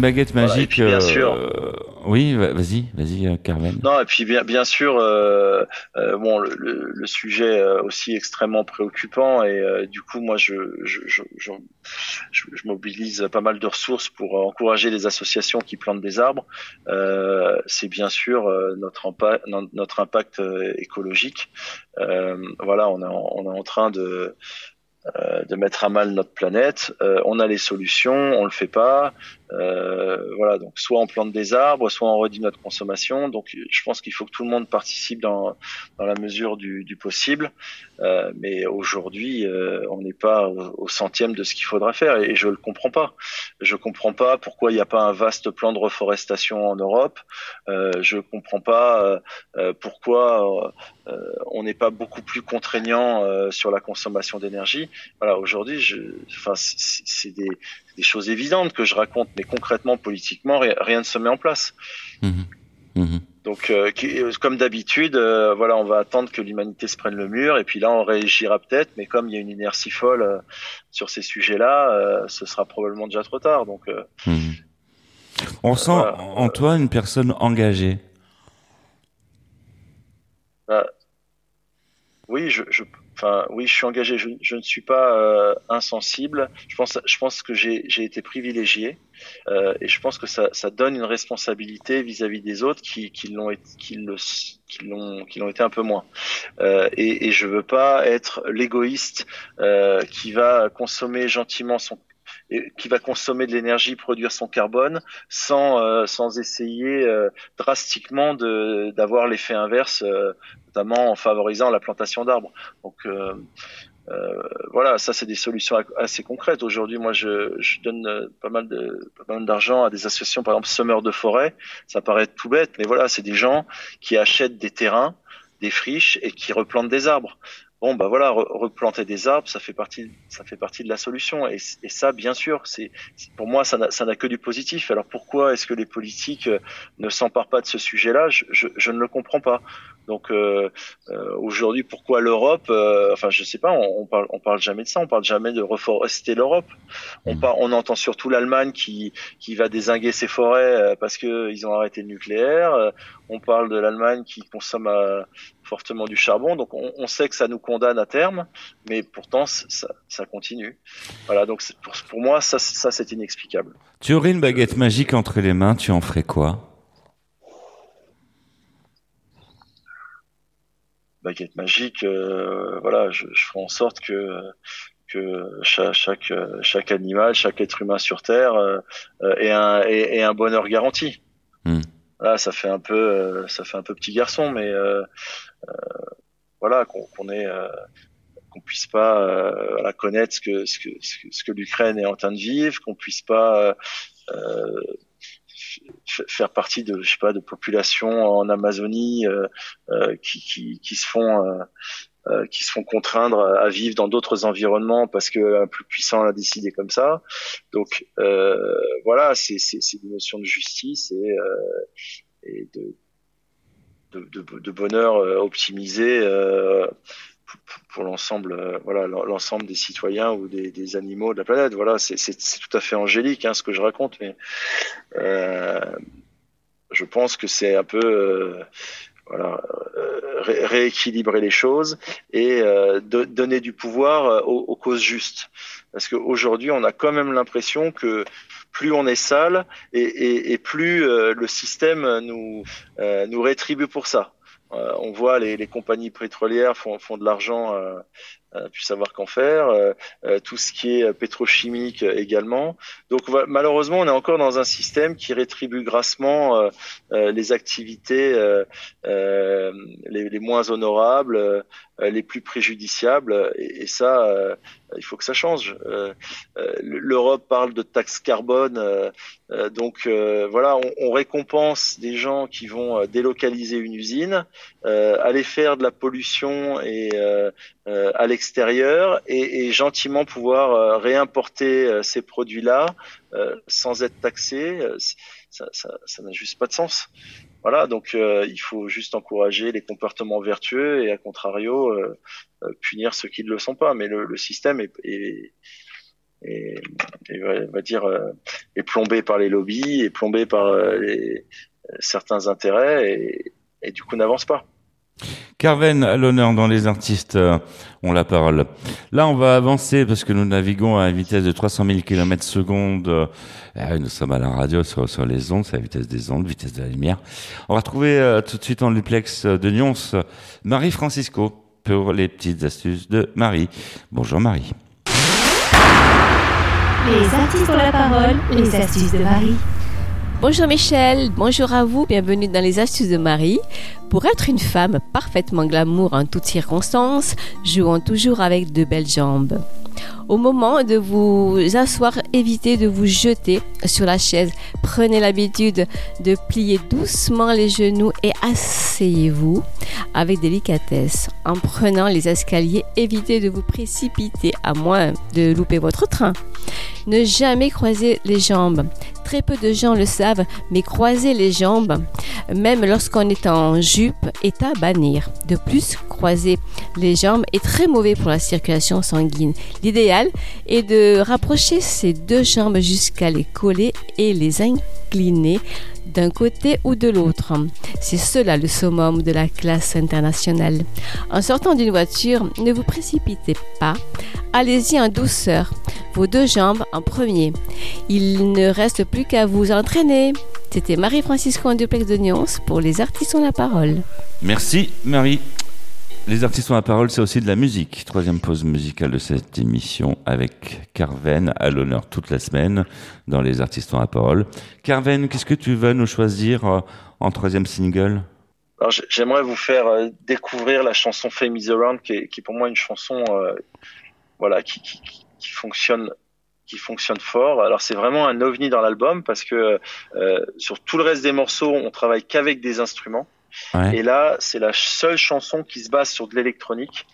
Baguette magique. bien sûr. Euh, oui, vas-y, vas-y, euh, Carmen. Non, et puis bien, bien sûr, euh, euh bon, le, le, le, sujet aussi extrêmement préoccupant et du coup, moi, je je, je, je, je, mobilise pas mal de ressources pour encourager les associations qui plantent des arbres. C'est bien sûr notre impact, notre impact écologique. voilà, on est en, on est en train de de mettre à mal notre planète. Euh, on a les solutions, on le fait pas. Euh, voilà, donc soit on plante des arbres, soit on réduit notre consommation. Donc je pense qu'il faut que tout le monde participe dans, dans la mesure du, du possible. Euh, mais aujourd'hui, euh, on n'est pas au, centième de ce qu'il faudra faire et, je le comprends pas. Je comprends pas pourquoi il n'y a pas un vaste plan de reforestation en Europe. Euh, je comprends pas euh, pourquoi on n'est pas beaucoup plus contraignant sur la consommation d'énergie. Voilà, aujourd'hui, enfin, c'est des des choses évidentes que je raconte, mais concrètement, politiquement, rien ne se met en place. Mmh. Mmh. Donc, comme d'habitude, voilà, on va attendre que l'humanité se prenne le mur, et puis là, on réagira peut-être. Mais comme il y a une inertie folle sur ces sujets-là, ce sera probablement déjà trop tard. Donc, mmh. on sent en toi une personne engagée. Oui, je, je, enfin, oui, je suis engagé. Je, je ne suis pas euh, insensible. Je pense, je pense que j'ai été privilégié euh, et je pense que ça, ça donne une responsabilité vis-à-vis des autres qui, qui l'ont, qui l'ont, qui l'ont été un peu moins. Euh, et, et je veux pas être l'égoïste euh, qui va consommer gentiment son qui va consommer de l'énergie, produire son carbone, sans euh, sans essayer euh, drastiquement d'avoir l'effet inverse, euh, notamment en favorisant la plantation d'arbres. Donc voilà, ça c'est des solutions assez concrètes. Aujourd'hui, moi, je, je donne pas mal de pas mal d'argent à des associations, par exemple semeurs de forêt. Ça paraît tout bête, mais voilà, c'est des gens qui achètent des terrains, des friches et qui replantent des arbres bon bah voilà replanter des arbres ça fait partie ça fait partie de la solution. Et, ça bien sûr c'est pour moi ça n'a que du positif. Alors pourquoi est-ce que les politiques euh, ne s'emparent pas de ce sujet-là? Je, je, je, ne le comprends pas donc euh, euh, aujourd'hui pourquoi l'Europe euh, enfin je sais pas on, on, parle on parle jamais de ça on parle jamais de reforester l'Europe on mmh. on entend surtout l'Allemagne qui qui va désinguer ses forêts euh, parce que ils ont arrêté le nucléaire on parle de l'Allemagne qui consomme fortement du charbon. Donc on, on, sait que ça nous condamne à terme, mais pourtant ça, ça continue. Voilà, donc pour, pour, moi ça, ça c'est inexplicable. Tu aurais une baguette magique entre les mains, tu en ferais quoi? Baguette magique, euh, voilà, je, je ferai en sorte que que chaque, chaque, chaque animal, chaque être humain sur Terre euh, ait, un, ait, ait un bonheur garanti. Hmm. Là, ça fait un peu, euh, ça fait un peu petit garçon, mais voilà, qu'on qu ait qu'on puisse pas euh, connaître ce que ce que ce que, l'Ukraine est en train de vivre, qu'on puisse pas euh, faire partie de je sais pas de populations en Amazonie euh, qui, qui, qui se font qui se font contraindre à vivre dans d'autres environnements parce que un plus puissant l'a décidé comme ça. Donc voilà, c'est une notion de justice et, et de de, de, de bonheur euh, optimisé euh, pour, l'ensemble euh, voilà l'ensemble des citoyens ou des, animaux de la planète voilà c'est tout à fait angélique hein, ce que je raconte mais euh, je pense que c'est un peu euh, voilà ré rééquilibrer les choses et euh, donner du pouvoir aux, causes justes parce qu'aujourd'hui on a quand même l'impression que plus on est sale et, et, et plus euh, le système nous, euh, nous rétribue pour ça. Euh, on voit les, compagnies pétrolières font, font de l'argent euh, plus savoir qu'en faire, euh, euh, tout ce qui est pétrochimique également. Donc malheureusement, on est encore dans un système qui rétribue grassement les activités les, moins honorables, les plus préjudiciables, et, ça, il faut que ça change. L'Europe parle de taxe carbone, donc voilà, on, on, récompense des gens qui vont délocaliser une usine, aller faire de la pollution et à extérieur et, gentiment pouvoir euh, réimporter euh, ces produits-là euh, sans être taxés, ça, n'a juste pas de sens. Voilà, donc il faut juste encourager les comportements vertueux et à contrario punir ceux qui ne le sont pas. Mais le, système est, va dire est plombé par les lobbies, est plombé par certains intérêts et du coup n'avance pas. Carven à l'honneur dans les artistes euh, ont la parole. Là, on va avancer parce que nous naviguons à une vitesse de 300 000 km secondes. Euh, nous sommes à la radio sur, sur les ondes, c'est la vitesse des ondes, vitesse de la lumière. On va retrouver euh, tout de suite en duplex de Nyons Marie Francisco pour les petites astuces de Marie. Bonjour Marie. Les artistes ont la parole, les astuces de Marie. Bonjour Michel, bonjour à vous, bienvenue dans les astuces de Marie. Pour être une femme parfaitement glamour en toutes circonstances, jouons toujours avec de belles jambes. Au moment de vous asseoir, évitez de vous jeter sur la chaise. Prenez l'habitude de plier doucement les genoux et asseyez-vous avec délicatesse. En prenant les escaliers, évitez de vous précipiter à moins de louper votre train. Ne jamais croiser les jambes. Très peu de gens le savent, mais croiser les jambes, même lorsqu'on est en jupe, est à bannir. De plus, croiser les jambes est très mauvais pour la circulation sanguine. L'idéal est de rapprocher ces deux jambes jusqu'à les coller et les incliner d'un côté ou de l'autre. C'est cela le summum de la classe internationale. En sortant d'une voiture, ne vous précipitez pas. Allez-y en douceur. Vos deux jambes en premier. Il ne reste plus qu'à vous entraîner. C'était Marie-Francisco en duplex de Nyons pour les artistes ont la parole. Merci Marie. Les artistes ont la parole, c'est aussi de la musique. Troisième pause musicale de cette émission avec Carven à l'honneur toute la semaine dans Les artistes ont la parole. Carven, qu'est-ce que tu vas nous choisir euh, en troisième single? J'aimerais vous faire euh, découvrir la chanson Fame is Around, qui est, pour moi une chanson euh, voilà, qui, fonctionne qui fonctionne fort. Alors c'est vraiment un ovni dans l'album parce que sur tout le reste des morceaux, on travaille qu'avec des instruments. Ouais. Et là, c'est la seule chanson qui se base sur de l'électronique.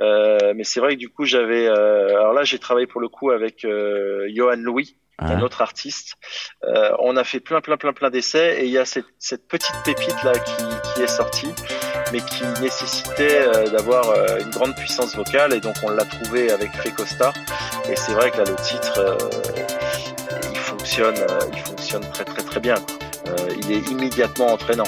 Euh, mais c'est vrai que du coup, j'avais. euh, alors là, j'ai travaillé pour le coup avec euh, Johan Louis, un autre artiste. Euh, on a fait plein, plein, plein, plein d'essais et il y a cette, cette petite pépite là qui, qui est sortie, mais qui nécessitait euh, d'avoir euh, une grande puissance vocale et donc on l'a trouvé avec Fecosta. Et c'est vrai que là, le titre, euh, il fonctionne, euh, il fonctionne très, très, très bien. Euh, il est immédiatement entraînant.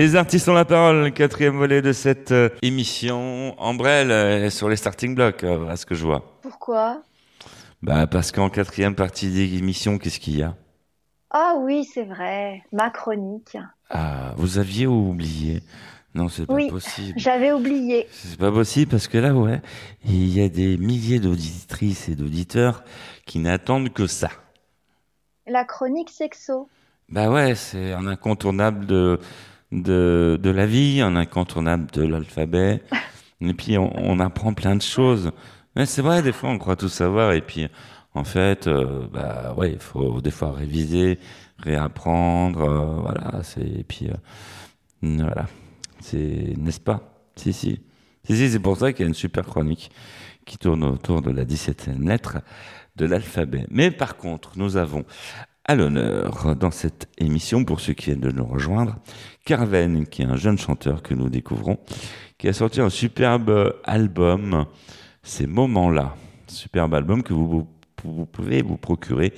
Les artistes ont la parole, quatrième volet de cette euh, émission. Ambrelle est sur les starting blocks, euh, à ce que je vois. Pourquoi? Bah parce qu'en quatrième partie d'émission, qu'est-ce qu'il y a? Ah oui, c'est vrai, ma chronique. Ah, vous aviez oublié Non, c'est pas Oui, possible. j'avais oublié. C'est pas possible parce que là, ouais, il y a des milliers d'auditrices et d'auditeurs qui n'attendent que ça. La chronique sexo. Bah ouais, c'est un incontournable de, de, de la vie, un incontournable de l'alphabet. [LAUGHS] et puis on, on, apprend plein de choses. Mais c'est vrai, des fois on croit tout savoir et puis en fait, euh, bah ouais, il faut des fois réviser, réapprendre, euh, voilà. C'est et puis euh, voilà, c'est n'est-ce pas? Si si, si si, c'est pour ça qu'il y a une super chronique qui tourne autour de la 17e lettre de l'alphabet. Mais par contre, nous avons à l'honneur dans cette émission, pour ceux qui viennent de nous rejoindre, Carven, qui est un jeune chanteur que nous découvrons, qui a sorti un superbe album, Ces moments-là. Superbe album que vous, pouvez vous procurer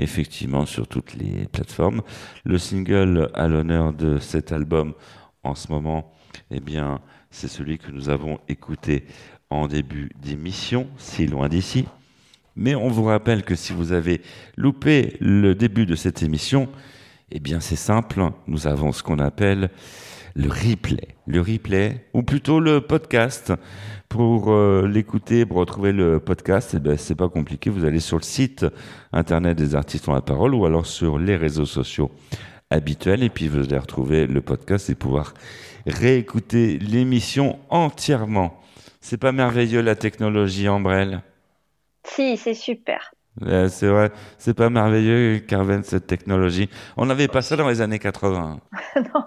effectivement sur toutes les plateformes. Le single à l'honneur de cet album en ce moment, eh bien, c'est celui que nous avons écouté en début d'émission, si loin d'ici. Mais on vous rappelle que si vous avez loupé le début de cette émission, eh bien c'est simple, nous avons ce qu'on appelle le replay. Le replay, ou plutôt le podcast. Pour euh, l'écouter, pour retrouver le podcast, eh ben, c'est pas compliqué. Vous allez sur le site internet des artistes ont la parole ou alors sur les réseaux sociaux habituels et puis vous allez retrouver le podcast et pouvoir réécouter l'émission entièrement. C'est pas merveilleux la technologie Ambrelle? Si, c'est super. c'est vrai, c'est pas merveilleux, Carven, cette technologie. On n'avait pas ça dans les années 80. [LAUGHS] non.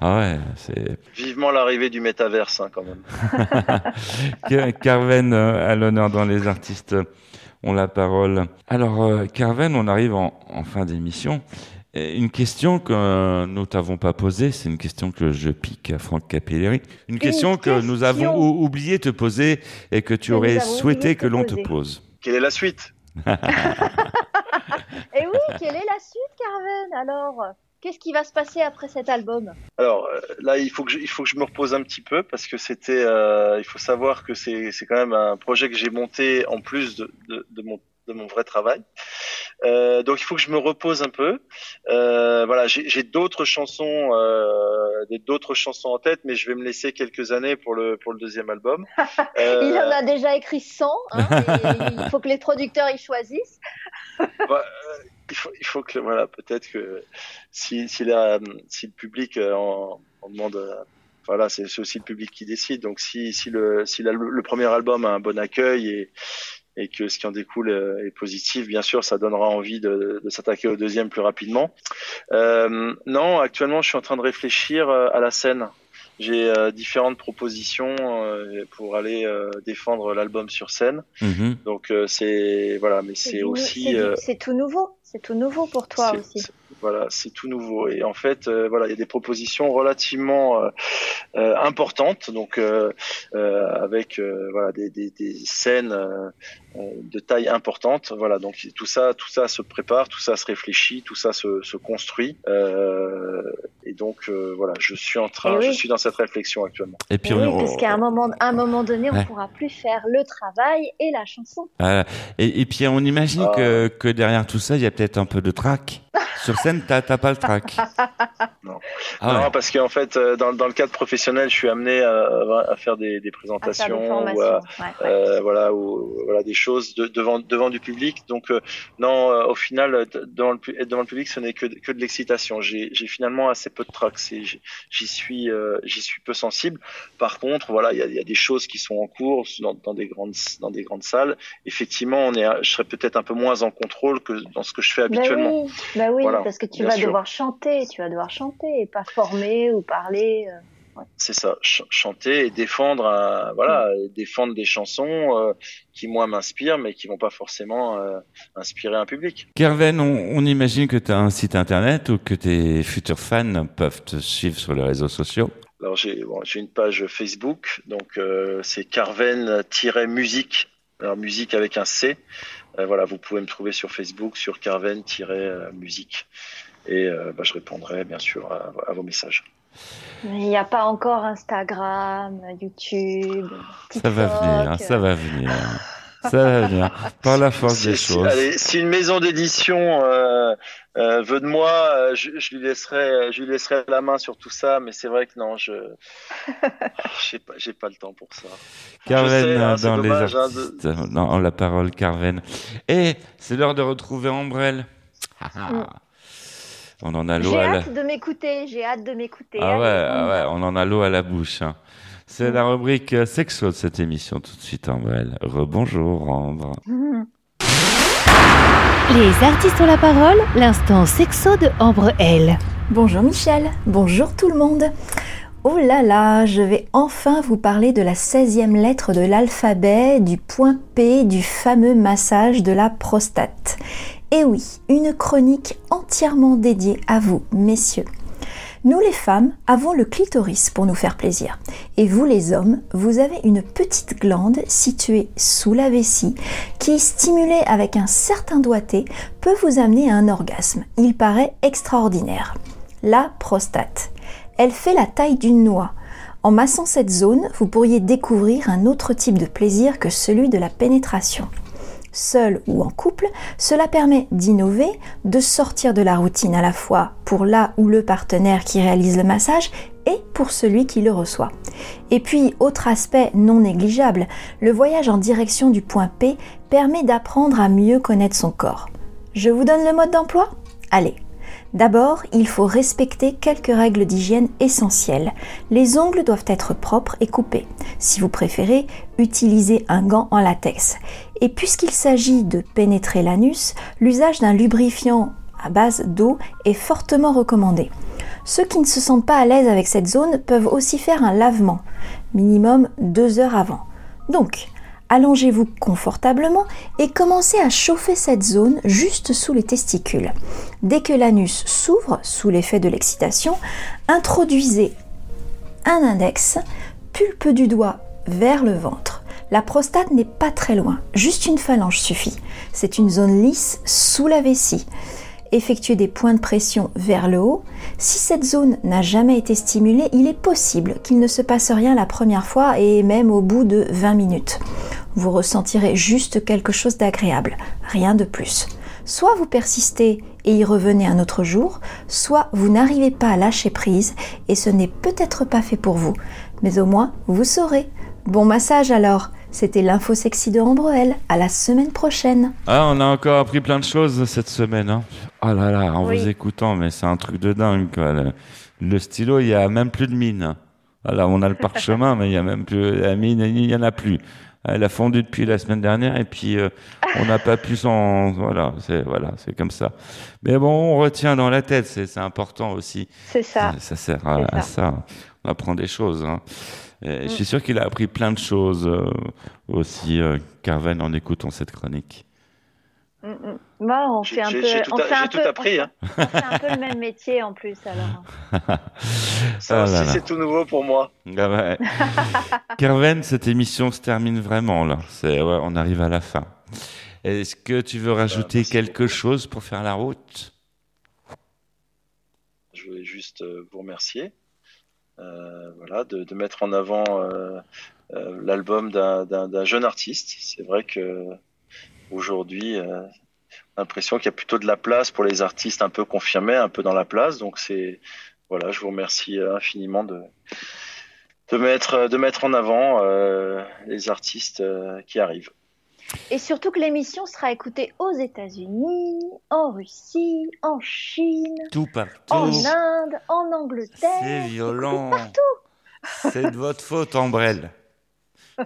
Ah ouais, c'est. Vivement l'arrivée du métaverse, hein, quand même. [LAUGHS] Carven, euh, à l'honneur dans les artistes, ont la parole. Alors, euh, Carven, on arrive en, en fin d'émission. Une question que nous t'avons pas posée, c'est une question que je pique à Franck Capelleri. Une, une question, question, que nous avons oublié de te poser et que tu que aurais souhaité que l'on te pose. Quelle est la suite? [LAUGHS] Et oui, quelle est la suite, Carven Alors Qu'est-ce qui va se passer après cet album? Alors euh, là, il faut que je, il faut que je me repose un petit peu parce que c'était. Euh, il faut savoir que c'est c'est quand même un projet que j'ai monté en plus de, de, de mon de mon vrai travail. Euh, donc il faut que je me repose un peu. Euh, voilà, j'ai d'autres chansons, euh, d'autres chansons en tête, mais je vais me laisser quelques années pour le pour le deuxième album. [LAUGHS] il en a déjà écrit 100. Hein, il faut que les producteurs y choisissent. [LAUGHS] bah, il faut, il faut que voilà, peut-être que si si, la, si le public en, en demande voilà, c'est aussi le public qui décide. Donc si, si, le, si la, le premier album a un bon accueil et, et que ce qui en découle est positif, bien sûr, ça donnera envie de, de s'attaquer au deuxième plus rapidement. Euh, non, actuellement, je suis en train de réfléchir à la scène. J'ai euh, différentes propositions euh, pour aller euh, défendre l'album sur scène. Mhm. Donc c'est voilà, mais c'est aussi c'est tout nouveau, c'est tout nouveau pour toi aussi. Voilà, c'est tout nouveau et en fait voilà, il y a des propositions relativement importantes, donc avec voilà des, des, des scènes de taille importante. Voilà, donc tout ça, tout ça se prépare, tout ça se réfléchit, tout ça se, se construit. Euh, et donc euh, voilà, je suis en train, oui. je suis dans cette réflexion actuellement. Et puis oui, on, parce qu'à un moment, à un moment donné, on pourra plus faire le travail et la chanson. Euh, et, et, puis on imagine Ah. que, que derrière tout ça, il y a peut-être un peu de trac. Sur scène, t'as t'as pas le trac. [LAUGHS] Non. Ah non, parce qu'en fait, euh, dans, dans le cadre professionnel, je suis amené à, à faire des, des À faire des présentations, ou à, ouais, ouais. euh, voilà, ou, voilà des choses de, devant devant du public. Donc euh, non, euh, au final, devant le, pu- être devant le public, ce n'est que, que de l'excitation. J'ai j'ai finalement assez peu de trac. C'est- j'ai- J'y suis euh, j'y suis peu sensible. Par contre, voilà, il y a, il y a des choses qui sont en cours dans, dans des grandes dans des grandes salles. Effectivement, on est, je serais peut-être un peu moins en contrôle que dans ce que je fais Bah habituellement. oui, bah oui Voilà, parce que tu vas sûr. devoir chanter, tu vas devoir chanter et pas former ou parler. euh. C'est ça, ch- chanter et défendre, un- voilà, Mm. défendre des chansons euh, qui moi m'inspirent, mais qui vont pas forcément euh, inspirer un public. Kerven, on, on imagine que tu as un site internet ou que tes futurs fans peuvent te suivre sur les réseaux sociaux? Alors j'ai bon, une page Facebook, donc euh, c'est Carven-musique, alors musique avec un C. Euh, voilà, vous pouvez me trouver sur Facebook sur Carven-musique et euh, bah, je répondrai bien sûr à, à vos messages. Il n'y a pas encore Instagram, YouTube, Ça va TikTok, venir, ça euh. va venir. Ça va venir. Par la force Si, des si- choses. allez, si une maison d'édition euh, euh, veut de moi, je, je lui laisserai, je lui laisserai la main sur tout ça, mais c'est vrai que non, je, [LAUGHS] j'ai pas, j'ai pas le temps pour ça. Carven hein, dans dommage, les hein, artistes. Non, la parole, Carven. Et c'est l'heure de retrouver Ambrelle. On en a l'eau J'ai à la... hâte de m'écouter, j'ai hâte de m'écouter. Ah ouais, ah ouais, on en a l'eau à la bouche. hein. C'est la rubrique sexo de cette émission tout de suite, Ambrelle. Rebonjour, Ambre. Les artistes ont la parole, l'instant sexo de Ambre L. Bonjour Michel, bonjour tout le monde. Oh là là, je vais enfin vous parler de la 16e lettre de l'alphabet, du point P, du fameux massage de la prostate. Et oui, une chronique entièrement dédiée à vous, messieurs. Nous les femmes avons le clitoris pour nous faire plaisir. Et vous les hommes, vous avez une petite glande située sous la vessie qui, stimulée avec un certain doigté, peut vous amener à un orgasme. Il paraît extraordinaire. La prostate. Elle fait la taille d'une noix. En massant cette zone, vous pourriez découvrir un autre type de plaisir que celui de la pénétration. Seul ou en couple, cela permet d'innover, de sortir de la routine à la fois pour la ou le partenaire qui réalise le massage et pour celui qui le reçoit. Et puis, autre aspect non négligeable, le voyage en direction du point P permet d'apprendre à mieux connaître son corps. Je vous donne le mode d'emploi? Allez, D'abord, il faut respecter quelques règles d'hygiène essentielles. Les ongles doivent être propres et coupés. Si vous préférez, utilisez un gant en latex. Et puisqu'il s'agit de pénétrer l'anus, l'usage d'un lubrifiant à base d'eau est fortement recommandé. Ceux qui ne se sentent pas à l'aise avec cette zone peuvent aussi faire un lavement, minimum deux heures avant. Donc, allongez-vous confortablement et commencez à chauffer cette zone juste sous les testicules. Dès que l'anus s'ouvre sous l'effet de l'excitation, introduisez un index, pulpe du doigt vers le ventre. La prostate n'est pas très loin, juste une phalange suffit. C'est une zone lisse sous la vessie. Effectuez des points de pression vers le haut. Si cette zone n'a jamais été stimulée, il est possible qu'il ne se passe rien la première fois et même au bout de 20 minutes. Vous ressentirez juste quelque chose d'agréable, rien de plus. Soit vous persistez et y revenez un autre jour, soit vous n'arrivez pas à lâcher prise et ce n'est peut-être pas fait pour vous. Mais au moins, vous saurez. Bon massage alors C'était l'info sexy de Ambroel. À la semaine prochaine Ah, on a encore appris plein de choses cette semaine. Hein. Oh là là, en Oui. vous écoutant, mais c'est un truc de dingue. Quoi. Le, le stylo, il y a même plus de mine. Voilà, on a le parchemin, [LAUGHS] mais il y a même plus la mine, il y en a plus. Elle a fondu depuis la semaine dernière et puis euh, on n'a pas pu s'en voilà, c'est voilà, c'est comme ça. Mais bon, on retient dans la tête, c'est c'est important aussi. C'est ça. Ça sert à, ça. On apprend des choses. hein. Et Je suis sûr qu'il a appris plein de choses euh, aussi, euh, Carven, en écoutant cette chronique. Mm, mm. Bah, on fait un J'ai peu, j'ai tout, on fait un peu- appris. Hein. on fait un peu le même métier en plus alors. [LAUGHS] Ça Ah aussi, c'est tout nouveau pour moi. Ah ouais. [LAUGHS] Carven, cette émission se termine vraiment là. Ouais, on arrive à la fin. Est-ce que tu veux rajouter quelque chose pour faire la route? Je voulais juste euh, vous remercier. euh, voilà, de, de mettre en avant euh, euh, l'album d'un jeune artiste. C'est vrai que aujourd'hui, euh, l'impression qu'il y a plutôt de la place pour les artistes un peu confirmés, un peu dans la place. Donc c'est voilà, je vous remercie euh, infiniment de de mettre de mettre en avant euh, les artistes euh, qui arrivent. Et surtout que l'émission sera écoutée aux États-Unis, en Russie, en Chine, Tout partout. en Inde, en Angleterre. C'est violent. Partout. C'est de votre faute, Ambrelle.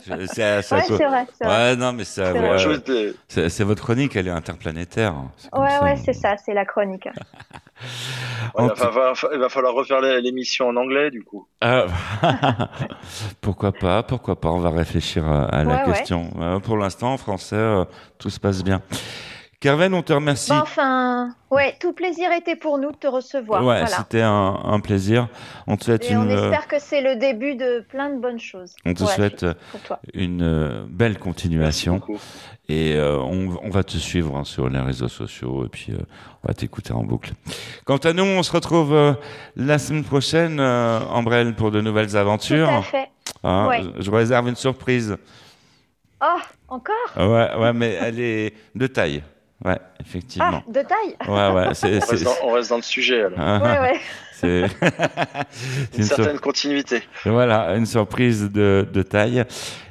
C'est Ouais, c'est vrai, Ouais, non, mais c'est votre chronique, elle est interplanétaire. C'est comme Ouais, ça. ouais, c'est ça, c'est la chronique. [LAUGHS] Ouais, il, va falloir, il va falloir refaire l'émission en anglais du coup. Ah, [LAUGHS] pourquoi pas, pourquoi pas, on va réfléchir à, à la question. Euh, pour l'instant, en français, euh, tout se passe bien. Carven, on te remercie. Bon, enfin, ouais, tout plaisir était pour nous de te recevoir. ouais, voilà. c'était un, un plaisir. On te souhaite Et une, on espère que c'est le début de plein de bonnes choses. on te souhaite une euh, belle continuation. Et euh, on, on va te suivre hein, sur les réseaux sociaux et puis euh, on va t'écouter en boucle. Quant à nous, on se retrouve euh, la semaine prochaine, euh, Ambrelle, pour de nouvelles aventures. Tout à fait. Hein, Ouais. Je réserve une surprise. Oh, encore? Ouais, ouais, mais elle est de taille. Ouais, effectivement. Ah, de taille Ouais, ouais. [LAUGHS] on, reste dans, on, reste dans, le sujet alors. Ah, ouais, ouais. [LAUGHS] [LAUGHS] C'est une, une, certaine continuité. Voilà, une surprise de, de taille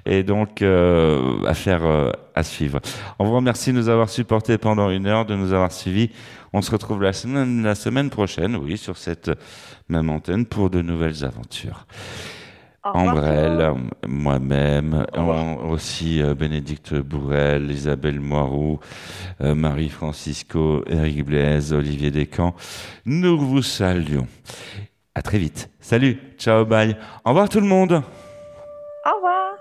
et donc euh, à faire euh, à suivre. On vous remercie de nous avoir supportés pendant une heure, de nous avoir suivis. On se retrouve la semaine, la semaine prochaine, oui, sur cette même antenne pour de nouvelles aventures. Ambrelle, moi-même, aussi euh, Bénédicte Bourrel, Isabelle Moiroux, euh, Marie Francisco, Eric Blaise, Olivier Descamps. Nous vous saluons. À très vite. Salut, ciao, bye. Au revoir tout le monde. Au revoir.